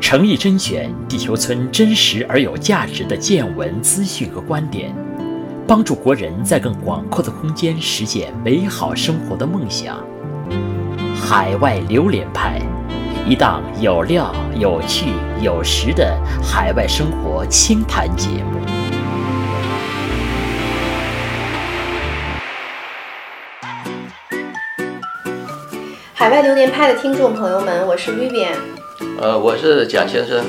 诚意甄选地球村真实而有价值的见闻资讯和观点，帮助国人在更广阔的空间实现美好生活的梦想。海外榴莲派，一档有料、有趣、有实的海外生活轻谈节目。海外榴莲派的听众朋友们，我是 Vivian。呃，我是蒋先生。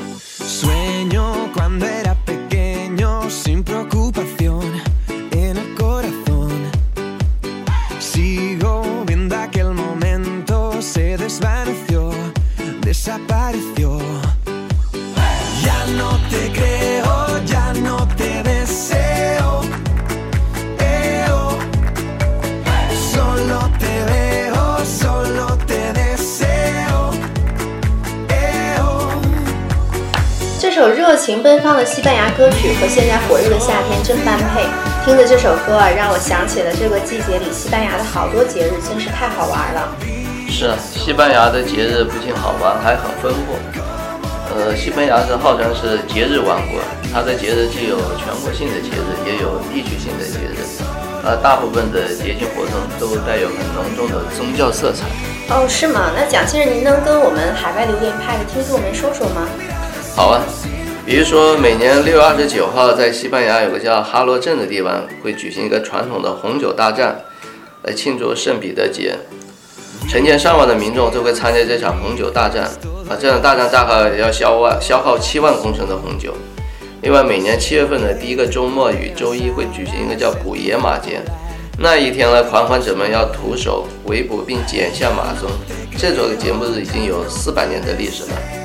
情奔放的西班牙歌曲和现在火热的夏天真般配。听着这首歌啊，让我想起了这个季节里西班牙的好多节日，真是太好玩了。是啊，西班牙的节日不仅好玩，还很丰富。呃，西班牙是号称是节日王国，它的节日既有全国性的节日，也有地区性的节日。呃，大部分的节庆活动都带有很浓重的宗教色彩。哦，是吗？那蒋先生，您能跟我们海外榴莲派的听众们说说吗？好啊，比如说每年六月二十九号，在西班牙有个叫哈罗镇的地方，会举行一个传统的红酒大战，来庆祝圣彼得节。成千上万的民众都会参加这场红酒大战啊！这场大战大概要消万消耗七万公升的红酒。另外，每年七月份的第一个周末与周一会举行一个叫捕野马节，那一天呢，狂欢者们要徒手围捕并剪下马鬃。这种节目已经有四百年的历史了。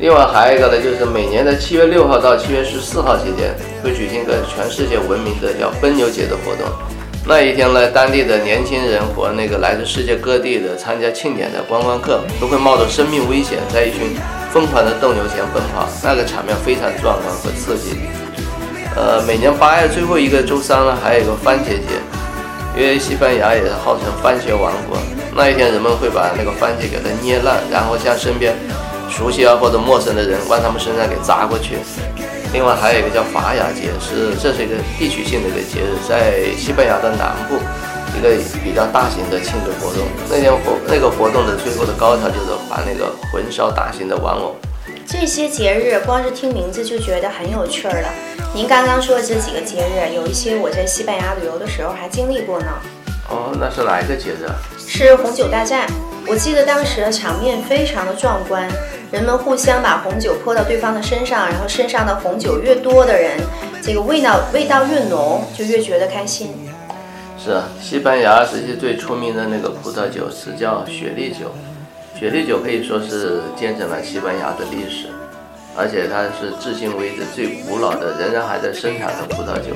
另外还有一个呢，就是每年的七月六号到七月十四号期间，会举行一个全世界闻名的叫奔牛节的活动。那一天呢，当地的年轻人和那个来自世界各地的参加庆典的观光客，都会冒着生命危险，在一群疯狂的斗牛前奔跑，那个场面非常壮观和刺激。呃，每年八月最后一个周三呢，还有一个番茄节，因为西班牙也号称番茄王国。那一天，人们会把那个番茄给它捏烂，然后向身边熟悉啊或者陌生的人往他们身上给砸过去。另外还有一个叫法雅节，是这是一个地区性的一个节日，在西班牙的南部一个比较大型的庆祝活动。那天活那个活动的最后的高潮就是把那个焚烧大型的玩偶。这些节日光是听名字就觉得很有趣儿了。您刚刚说的这几个节日，有一些我在西班牙旅游的时候还经历过呢。哦，那是哪一个节日啊？是红酒大战，我记得当时的场面非常的壮观，人们互相把红酒泼到对方的身上，然后身上的红酒越多的人，这个味道味道越浓，就越觉得开心。是啊，西班牙实际最出名的那个葡萄酒是叫雪莉酒，雪莉酒可以说是见证了西班牙的历史，而且它是至今为止最古老的，仍然还在生产的葡萄酒。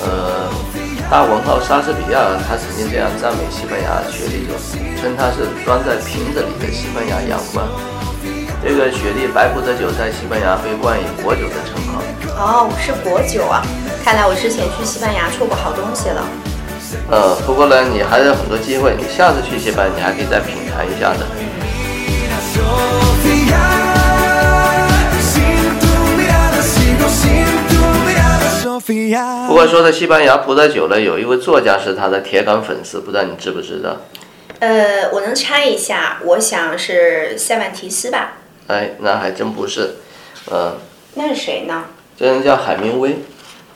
呃，大文豪莎士比亚他曾经这样赞美西班牙雪莉酒，称它是装在瓶子里的西班牙阳光。这个雪莉白葡萄酒在西班牙被冠以国酒的称号。哦，是国酒啊！看来我之前去西班牙错过好东西了。呃，不过呢，你还有很多机会，你下次去西班牙，你还可以再品尝一下的。不过说到西班牙葡萄酒呢，有一位作家是他的铁杆粉丝，不知道你知不知道？呃，我能猜一下，我想是塞万提斯吧？哎，那还真不是，呃，那是谁呢？这人叫海明威。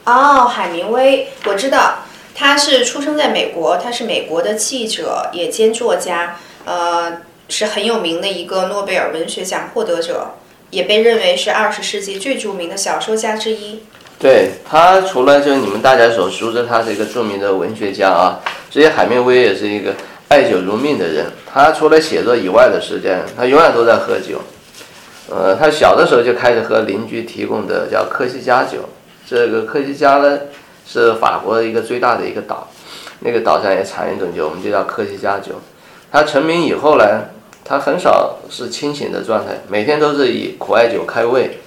哦，海明威，我知道，他是出生在美国，他是美国的记者，也兼作家，呃，是很有名的一个诺贝尔文学奖获得者，也被认为是二十世纪最著名的小说家之一。对他，除了就是你们大家所熟知，他是一个著名的文学家啊，所以海明威也是一个爱酒如命的人。他除了写作以外的时间，他永远都在喝酒。呃，他小的时候就开始喝邻居提供的叫科西嘉酒。这个科西嘉呢，是法国的一个最大的一个岛，那个岛上也产一种酒，我们就叫科西嘉酒。他成名以后呢，他很少是清醒的状态，每天都是以苦艾酒开胃。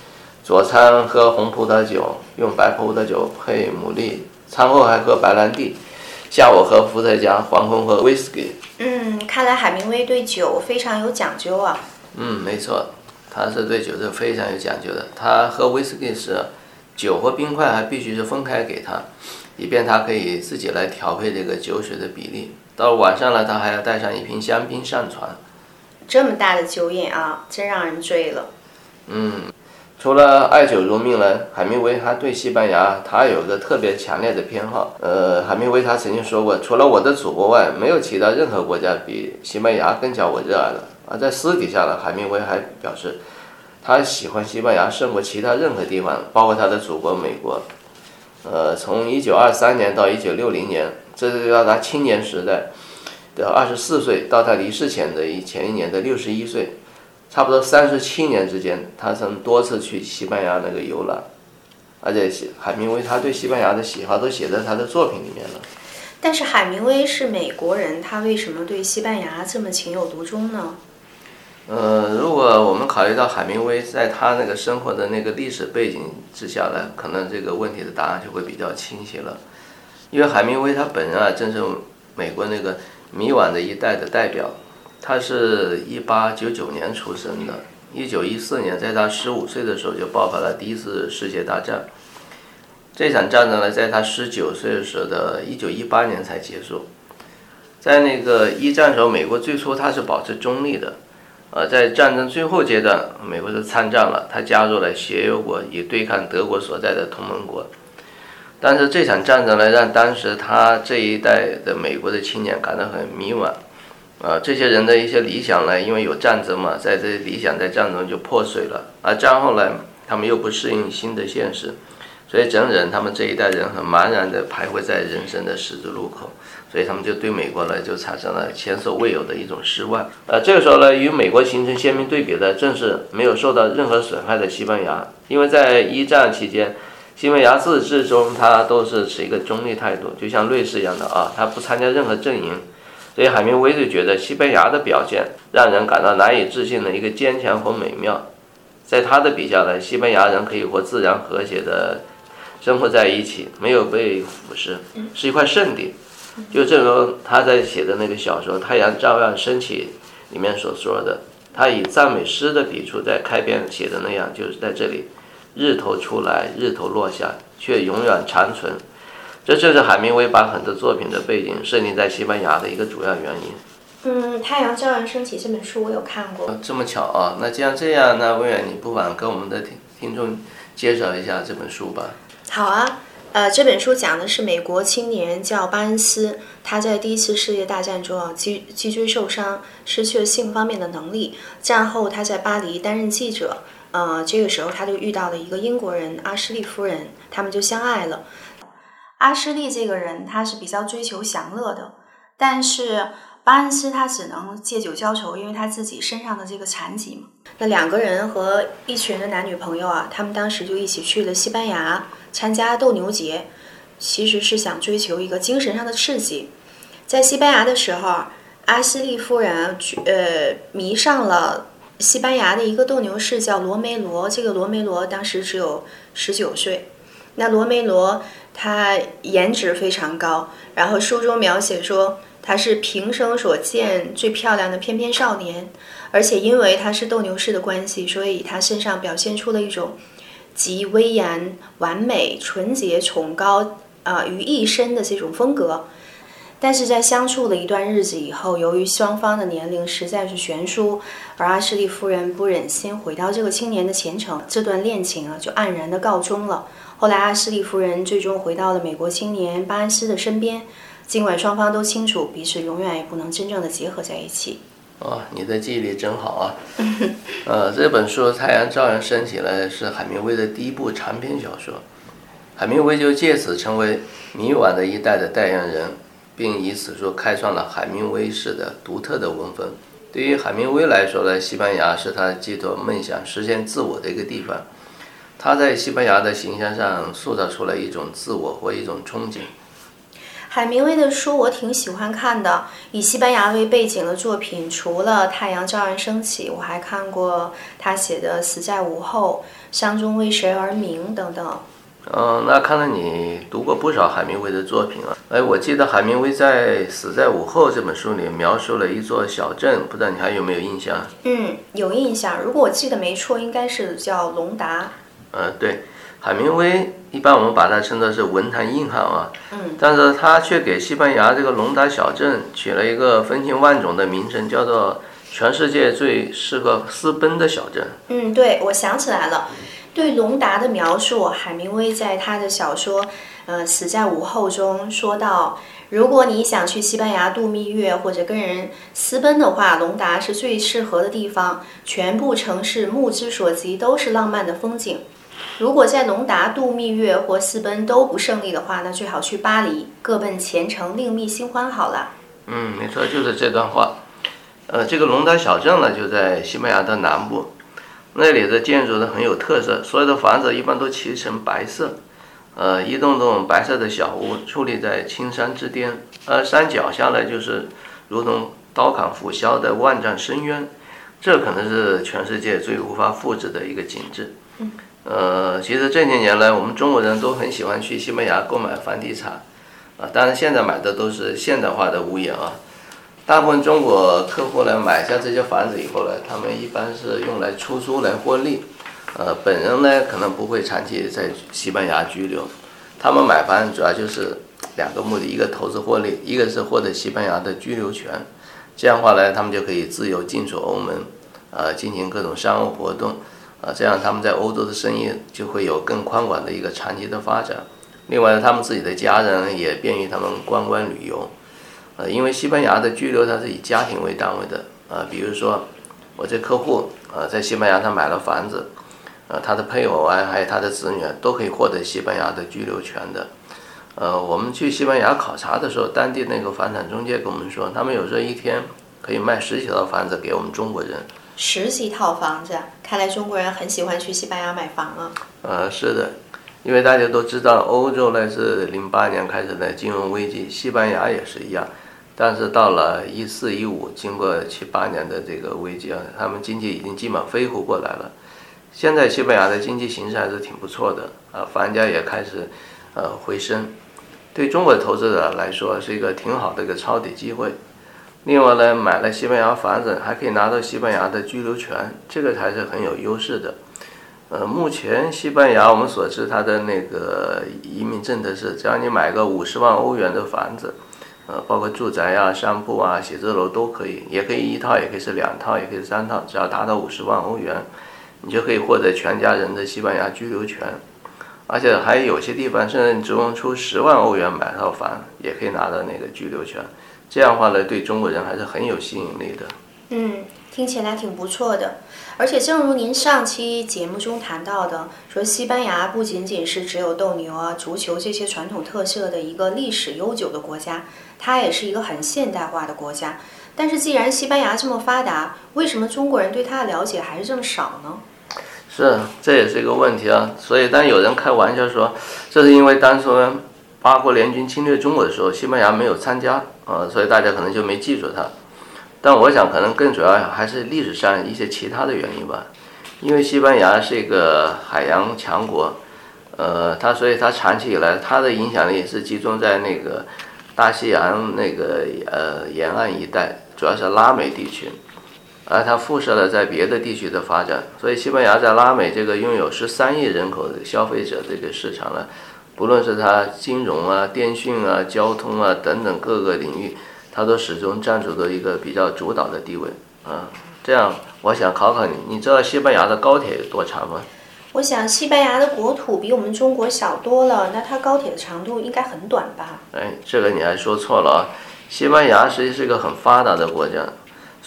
早餐喝红葡萄酒，用白葡萄酒配牡蛎，餐后还喝白兰地，下午喝伏特加，黄昏喝威士忌。嗯，看来海明威对酒非常有讲究啊。嗯，没错。他是对酒是非常有讲究的。他喝威士忌时，酒和冰块还必须是分开给他，以便他可以自己来调配这个酒水的比例。到了晚上了，他还要带上一瓶香槟上船。这么大的酒瘾啊，真让人醉了。除了爱酒如命呢，海明威还对西班牙他有个特别强烈的偏好。呃，海明威他曾经说过，除了我的祖国外，没有其他任何国家比西班牙更加我热爱了。而在私底下呢，海明威还表示，他喜欢西班牙胜过其他任何地方，包括他的祖国美国。呃，从1923年到1960年，这是到他青年时代的24岁，到他离世前的一前一年的61岁。差不多三十七年之间，他曾多次去西班牙那个游览，而且西海明威他对西班牙的喜好都写在他的作品里面了。但是海明威是美国人，他为什么对西班牙这么情有独钟呢？呃，如果我们考虑到海明威在他那个生活的那个历史背景之下呢，可能这个问题的答案就会比较清晰了。因为海明威他本人啊，正是美国那个迷惘的一代的代表。他是一八九九年出生的，一九一四年，在他十五岁的时候就爆发了第一次世界大战。这场战争呢，在他十九岁时的一九一八年才结束。在那个一战时候，美国最初他是保持中立的，呃，在战争最后阶段，美国是参战了，他加入了协约国，以对抗德国所在的同盟国。但是这场战争呢，让当时他这一代的美国的青年感到很迷惘。啊，这些人的一些理想呢，因为有战争嘛，在这理想在战争就破碎了。而战后呢，他们又不适应新的现实，所以整整他们这一代人很茫然地徘徊在人生的十字路口，所以他们就对美国呢就产生了前所未有的一种失望。呃，这个时候呢，与美国形成鲜明对比的正是没有受到任何损害的西班牙，因为在一战期间，西班牙自始至终它都是持一个中立态度，就像瑞士一样的啊，它不参加任何阵营。所以海明威就觉得西班牙的表现让人感到难以置信的一个坚强和美妙，在他的笔下呢，西班牙人可以和自然和谐的生活在一起，没有被腐蚀，是一块圣地。就正如他在写的那个小说《太阳照样升起》里面所说的，他以赞美诗的笔触在开篇写的那样，就是在这里，日头出来，日头落下，却永远长存。这就是海明威把很多作品的背景设定在西班牙的一个主要原因。嗯，《太阳照样升起》这本书我有看过。这么巧啊！那既然这样，那魏远，你不妨跟我们的听听众介绍一下这本书吧。好啊，呃，这本书讲的是美国青年叫巴恩斯，他在第一次世界大战中啊脊脊椎受伤，失去了性方面的能力。战后他在巴黎担任记者，呃，这个时候他就遇到了一个英国人阿什利夫人，他们就相爱了。阿什利这个人他是比较追求享乐的，但是巴恩斯他只能借酒浇愁，因为他自己身上的这个残疾嘛。那两个人和一群的男女朋友啊，他们当时就一起去了西班牙参加斗牛节，其实是想追求一个精神上的刺激。在西班牙的时候，阿西利夫人去呃迷上了西班牙的一个斗牛士叫罗梅罗，这个罗梅罗当时只有十九岁。那罗梅罗他颜值非常高，然后书中描写说他是平生所见最漂亮的翩翩少年，而且因为他是斗牛士的关系，所以他身上表现出了一种集威严、完美、纯洁、崇高啊、于一身的这种风格。但是在相处了一段日子以后，由于双方的年龄实在是悬殊，而阿什利夫人不忍心毁掉这个青年的前程，这段恋情啊就黯然的告终了。后来，阿什利夫人最终回到了美国青年巴恩斯的身边，尽管双方都清楚彼此永远也不能真正的结合在一起。哦，你的记忆力真好啊！呃，这本书《太阳照样升起来》是海明威的第一部长篇小说，海明威就借此成为迷惘的一代的代言人，并以此书开创了海明威式的独特的文风。对于海明威来说呢，西班牙是他寄托梦想、实现自我的一个地方。他在西班牙的形象上塑造出了一种自我或一种憧憬。海明威的书我挺喜欢看的，以西班牙为背景的作品，除了《太阳照样升起》，我还看过他写的《死在午后》《伤中为谁而鸣》等等。嗯，那看来你读过不少海明威的作品啊。哎，我记得海明威在《死在午后》这本书里描述了一座小镇，不知道你还有没有印象？嗯，有印象。如果我记得没错，应该是叫隆达。呃，对，海明威一般我们把他称作是文坛硬汉啊，嗯，但是他却给西班牙这个隆达小镇取了一个风情万种的名称，叫做全世界最适合私奔的小镇。嗯，对，我想起来了。对隆达的描述，海明威在他的小说《呃死在午后》中说到，如果你想去西班牙度蜜月或者跟人私奔的话，隆达是最适合的地方。全部城市目之所及都是浪漫的风景。如果在隆达度蜜月或私奔都不胜利的话，那最好去巴黎，各奔前程，另觅新欢好了。嗯，没错，就是这段话。呃，这个隆达小镇呢，就在西班牙的南部，那里的建筑呢很有特色，所有的房子一般都漆成白色，呃，一栋栋白色的小屋矗立在青山之巅，而山脚下呢就是如同刀砍斧削的万丈深渊，这可能是全世界最无法复制的一个景致。呃，其实这些年来，我们中国人都很喜欢去西班牙购买房地产，啊，当然现在买的都是现代化的屋檐啊。大部分中国客户呢买下这些房子以后呢，他们一般是用来出租来获利，呃，本人呢可能不会长期在西班牙居留。他们买房主要就是两个目的，一个投资获利，一个是获得西班牙的居留权。这样话呢，他们就可以自由进出欧盟，呃，进行各种商务活动。啊，这样他们在欧洲的生意就会有更宽广的一个长期的发展。另外，他们自己的家人也便于他们观光旅游。呃，因为西班牙的居留它是以家庭为单位的。呃，比如说我这客户呃在西班牙他买了房子，呃，他的配偶啊还有他的子女啊都可以获得西班牙的居留权的。呃，我们去西班牙考察的时候，当地那个房产中介跟我们说，他们有时候一天可以卖十几套房子给我们中国人。十几套房子，看来中国人很喜欢去西班牙买房啊。呃，是的，因为大家都知道，欧洲呢是零八年开始的金融危机，西班牙也是一样。但是到了一四一五，经过七八年的这个危机啊，他们经济已经基本恢复过来了。现在西班牙的经济形势还是挺不错的啊，房价也开始呃回升，对中国投资者来说是一个挺好的一个抄底机会。另外呢，买了西班牙房子还可以拿到西班牙的居留权，这个才是很有优势的。呃，目前西班牙我们所知它的那个移民政策是，只要你买个五十万欧元的房子，呃，包括住宅啊、商铺啊、写字楼都可以，也可以一套，也可以是两套，也可以是三套，只要达到五十万欧元，你就可以获得全家人的西班牙居留权。而且还有些地方甚至你只用出十万欧元买套房，也可以拿到那个居留权。这样的话呢，对中国人还是很有吸引力的。嗯，听起来挺不错的。而且正如您上期节目中谈到的，说西班牙不仅仅是只有斗牛啊、足球这些传统特色的一个历史悠久的国家，它也是一个很现代化的国家。但是既然西班牙这么发达，为什么中国人对它的了解还是这么少呢？是，这也是一个问题啊。所以，当有人开玩笑说，这是因为当初八国联军侵略中国的时候，西班牙没有参加啊，所以大家可能就没记住它。但我想，可能更主要还是历史上一些其他的原因吧。因为西班牙是一个海洋强国，呃，它所以它长期以来它的影响力是集中在那个大西洋那个呃沿岸一带，主要是拉美地区，而它辐射了在别的地区的发展。所以西班牙在拉美这个拥有十三亿人口的消费者这个市场呢，不论是它金融啊、电讯啊、交通啊等等各个领域。它都始终占据着一个比较主导的地位啊。这样，我想考考你，你知道西班牙的高铁有多长吗？我想西班牙的国土比我们中国小多了，那它高铁的长度应该很短吧？哎，这个你还说错了啊！西班牙实际是一个很发达的国家，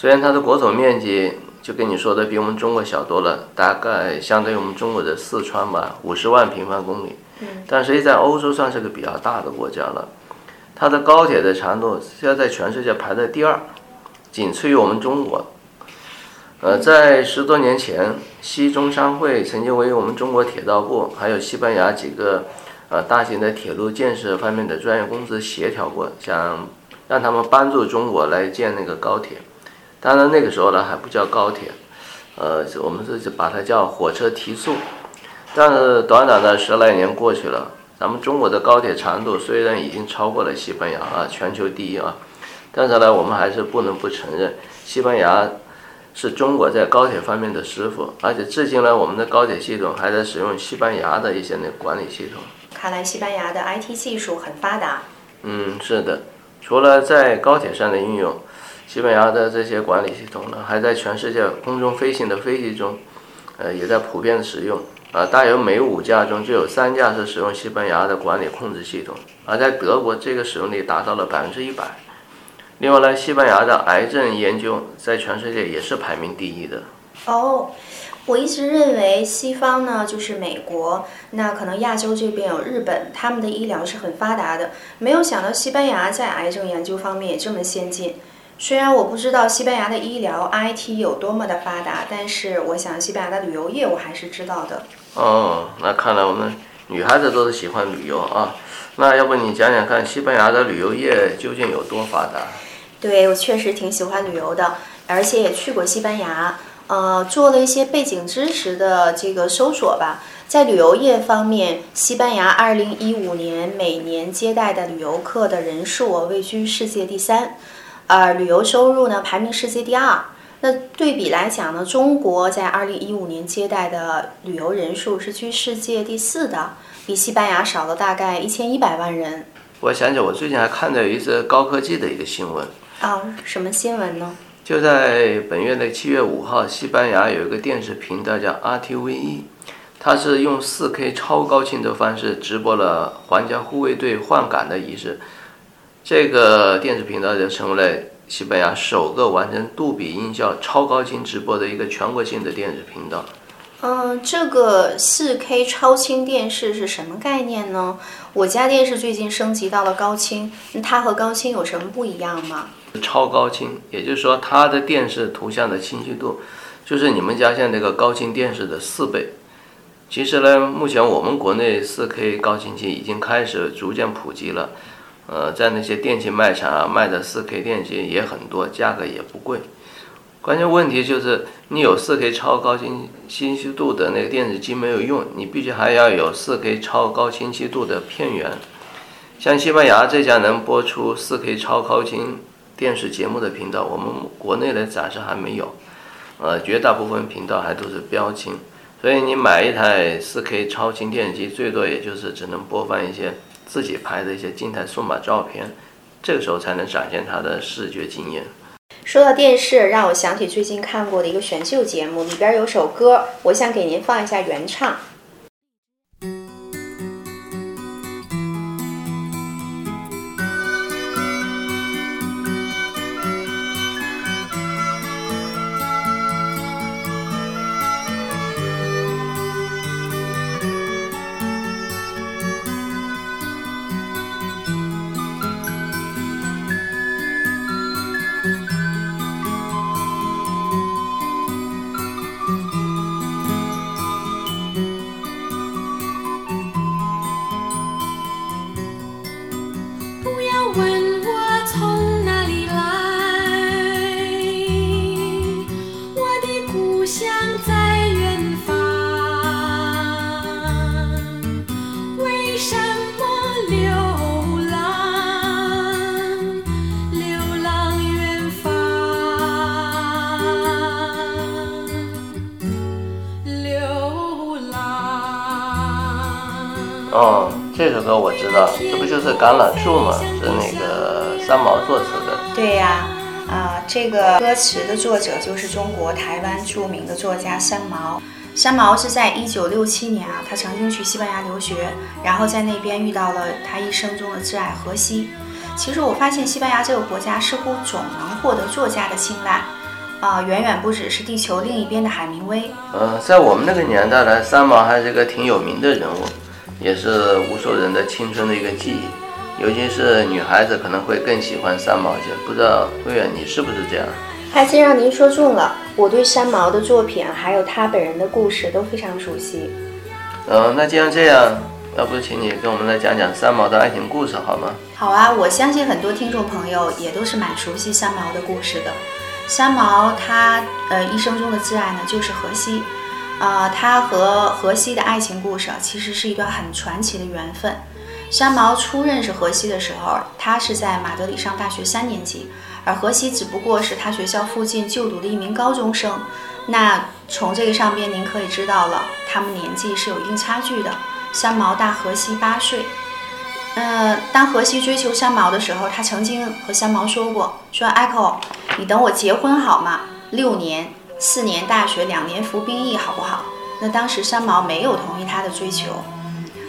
虽然它的国土面积就跟你说的比我们中国小多了，大概相当于我们中国的四川吧，五十万平方公里。嗯。但实际在欧洲算是个比较大的国家了。它的高铁的长度现在在全世界排在第二，仅次于我们中国。呃，在十多年前，西中商会曾经为我们中国铁道部还有西班牙几个呃大型的铁路建设方面的专业公司协调过，想让他们帮助中国来建那个高铁。当然那个时候呢还不叫高铁，呃，我们是把它叫火车提速。但是短短的十来年过去了，咱们中国的高铁长度虽然已经超过了西班牙啊，全球第一啊，但是呢，我们还是不能不承认，西班牙是中国在高铁方面的师傅，而且至今呢，我们的高铁系统还在使用西班牙的一些那管理系统。看来西班牙的 IT 技术很发达。嗯，是的，除了在高铁上的应用，西班牙的这些管理系统呢，还在全世界空中飞行的飞机中，呃，也在普遍的使用。啊，大约每五架中就有三架是使用西班牙的管理控制系统，而在德国，这个使用率达到了百分之一百。另外呢，西班牙的癌症研究在全世界也是排名第一的。哦，我一直认为西方呢就是美国，那可能亚洲这边有日本，他们的医疗是很发达的。没有想到西班牙在癌症研究方面也这么先进。虽然我不知道西班牙的医疗 IT 有多么的发达，但是我想西班牙的旅游业我还是知道的。哦，那看来我们女孩子都是喜欢旅游啊。那要不你讲讲看，西班牙的旅游业究竟有多发达？对我确实挺喜欢旅游的，而且也去过西班牙，呃，做了一些背景知识的这个搜索吧。在旅游业方面，西班牙2015年每年接待的旅游客的人数位居世界第三，呃，旅游收入呢排名世界第二。那对比来讲呢，中国在2015年接待的旅游人数是居世界第四的，比西班牙少了大概1100万人。我想起我最近还看到有一则高科技的一个新闻，啊，什么新闻呢？就在本月的七月五号，西班牙有一个电视频道叫 RTVE，它是用 4K 超高清的方式直播了皇家护卫队换岗的仪式。这个电视频道就成为了西班牙首个完成杜比音效超高清直播的一个全国性的电视频道。嗯，这个 4K 超清电视是什么概念呢？我家电视最近升级到了高清，那它和高清有什么不一样吗？超高清，也就是说它的电视图像的清晰度，就是你们家现在这个高清电视的四倍。其实呢，目前我们国内 4K 高清机已经开始逐渐普及了，呃，在那些电器卖场啊卖的 4K 电器也很多，价格也不贵。关键问题就是你有 4K 超高清清晰度的那个电视机没有用，你必须还要有 4K 超高清晰度的片源。像西班牙这家能播出 4K 超高清电视节目的频道，我们国内的暂时还没有。呃，绝大部分频道还都是标清，所以你买一台 4K 超清电视机，最多也就是只能播放一些自己拍的一些静态数码照片，这个时候才能展现他的视觉经验。说到电视，让我想起最近看过的一个选秀节目，里边有首歌，我想给您放一下原唱。橄榄树嘛？是那个三毛作词的。对呀、啊，这个歌词的作者就是中国台湾著名的作家三毛。三毛是在一九六七年啊，他曾经去西班牙留学，然后在那边遇到了他一生中的挚爱荷西。其实我发现西班牙这个国家似乎总能获得作家的青睐，啊、远远不只是地球另一边的海明威。呃，在我们那个年代呢，三毛还是个挺有名的人物，也是无数人的青春的一个记忆。尤其是女孩子可能会更喜欢三毛一些，不知道慧远你是不是这样？还真让您说中了，我对三毛的作品还有他本人的故事都非常熟悉。嗯、那既然这样，要不请你跟我们来讲讲三毛的爱情故事好吗？好啊，我相信很多听众朋友也都是蛮熟悉三毛的故事的。三毛他呃一生中的挚爱呢就是荷西，啊、他和荷西的爱情故事啊，其实是一段很传奇的缘分。山毛初认识荷西的时候，他是在马德里上大学三年级，而荷西只不过是他学校附近就读的一名高中生。那从这个上边您可以知道了，他们年纪是有一定差距的。山毛大荷西八岁。呃，当荷西追求山毛的时候，他曾经和山毛说过：“说 Echo，你等我结婚好吗？六年，四年大学，两年服兵役，好不好？”那当时山毛没有同意他的追求。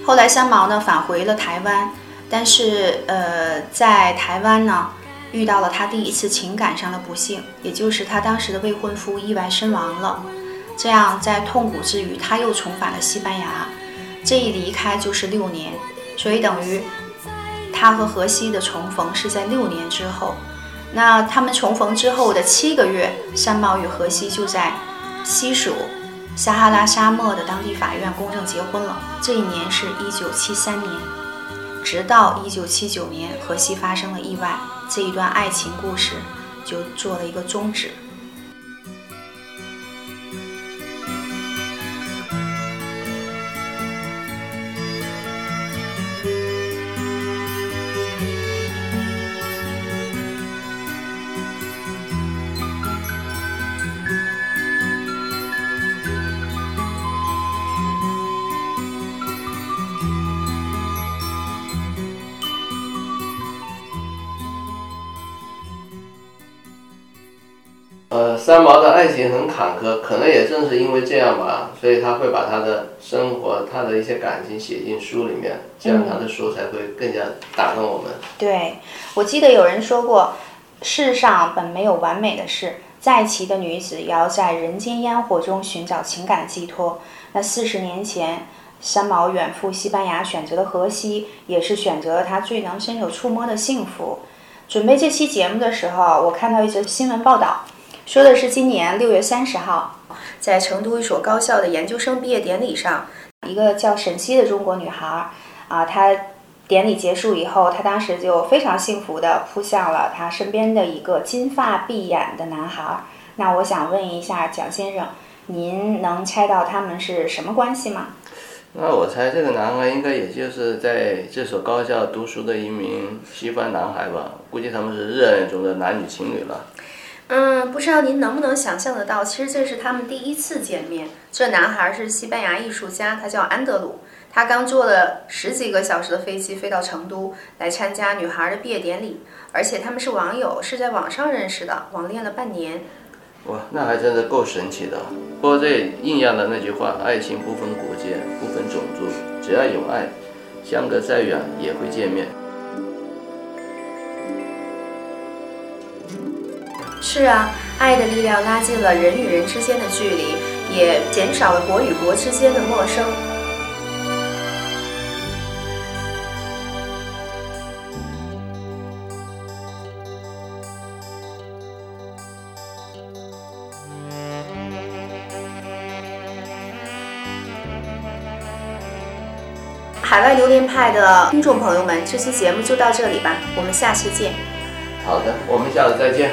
后来三毛呢返回了台湾，但是呃，在台湾呢遇到了他第一次情感上的不幸，也就是他当时的未婚夫意外身亡了。这样在痛苦之余，他又重返了西班牙。这一离开就是六年，所以等于他和荷西的重逢是在六年之后。那他们重逢之后的七个月，三毛与荷西就在西属撒哈拉沙漠的当地法院公证结婚了。这一年是一九七三年，直到一九七九年，荷西发生了意外，这一段爱情故事就做了一个终止。呃，三毛的爱情很坎坷，可能也正是因为这样吧，所以他会把他的生活、他的一些感情写进书里面，这样他的书才会更加打动我们。对，我记得有人说过，世上本没有完美的事，再奇的女子也要在人间烟火中寻找情感寄托。那四十年前，三毛远赴西班牙，选择了荷西，也是选择了他最能伸手触摸的幸福。准备这期节目的时候，我看到一则新闻报道，说的是今年六月三十号，在成都一所高校的研究生毕业典礼上，一个叫沈西的中国女孩儿，啊，她典礼结束以后，她当时就非常幸福地扑向了她身边的一个金发碧眼的男孩儿。那我想问一下蒋先生，您能猜到他们是什么关系吗？那我猜这个男孩应该也就是在这所高校读书的一名西方男孩吧，估计他们是热恋中的男女情侣了。嗯，不知道您能不能想象得到，其实这是他们第一次见面。这男孩是西班牙艺术家，他叫安德鲁。他刚坐了十几个小时的飞机飞到成都来参加女孩的毕业典礼，而且他们是网友，是在网上认识的，网恋了半年。哇，那还真的够神奇的。不过这应验了那句话：爱情不分国界，不分种族，只要有爱，相隔再远也会见面。是啊，爱的力量拉近了人与人之间的距离，也减少了国与国之间的陌生。海外榴莲派的听众朋友们，这期节目就到这里吧，我们下期见。好的，我们下次再见。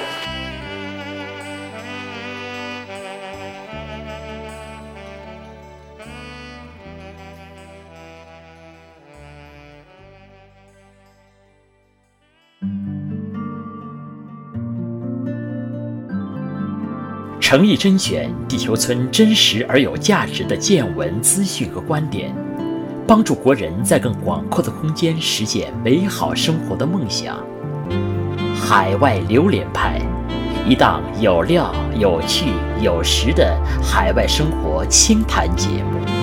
诚意甄选地球村真实而有价值的见闻资讯和观点，帮助国人在更广阔的空间实现美好生活的梦想。海外榴莲派，一档有料、有趣、有实的海外生活清谈节目。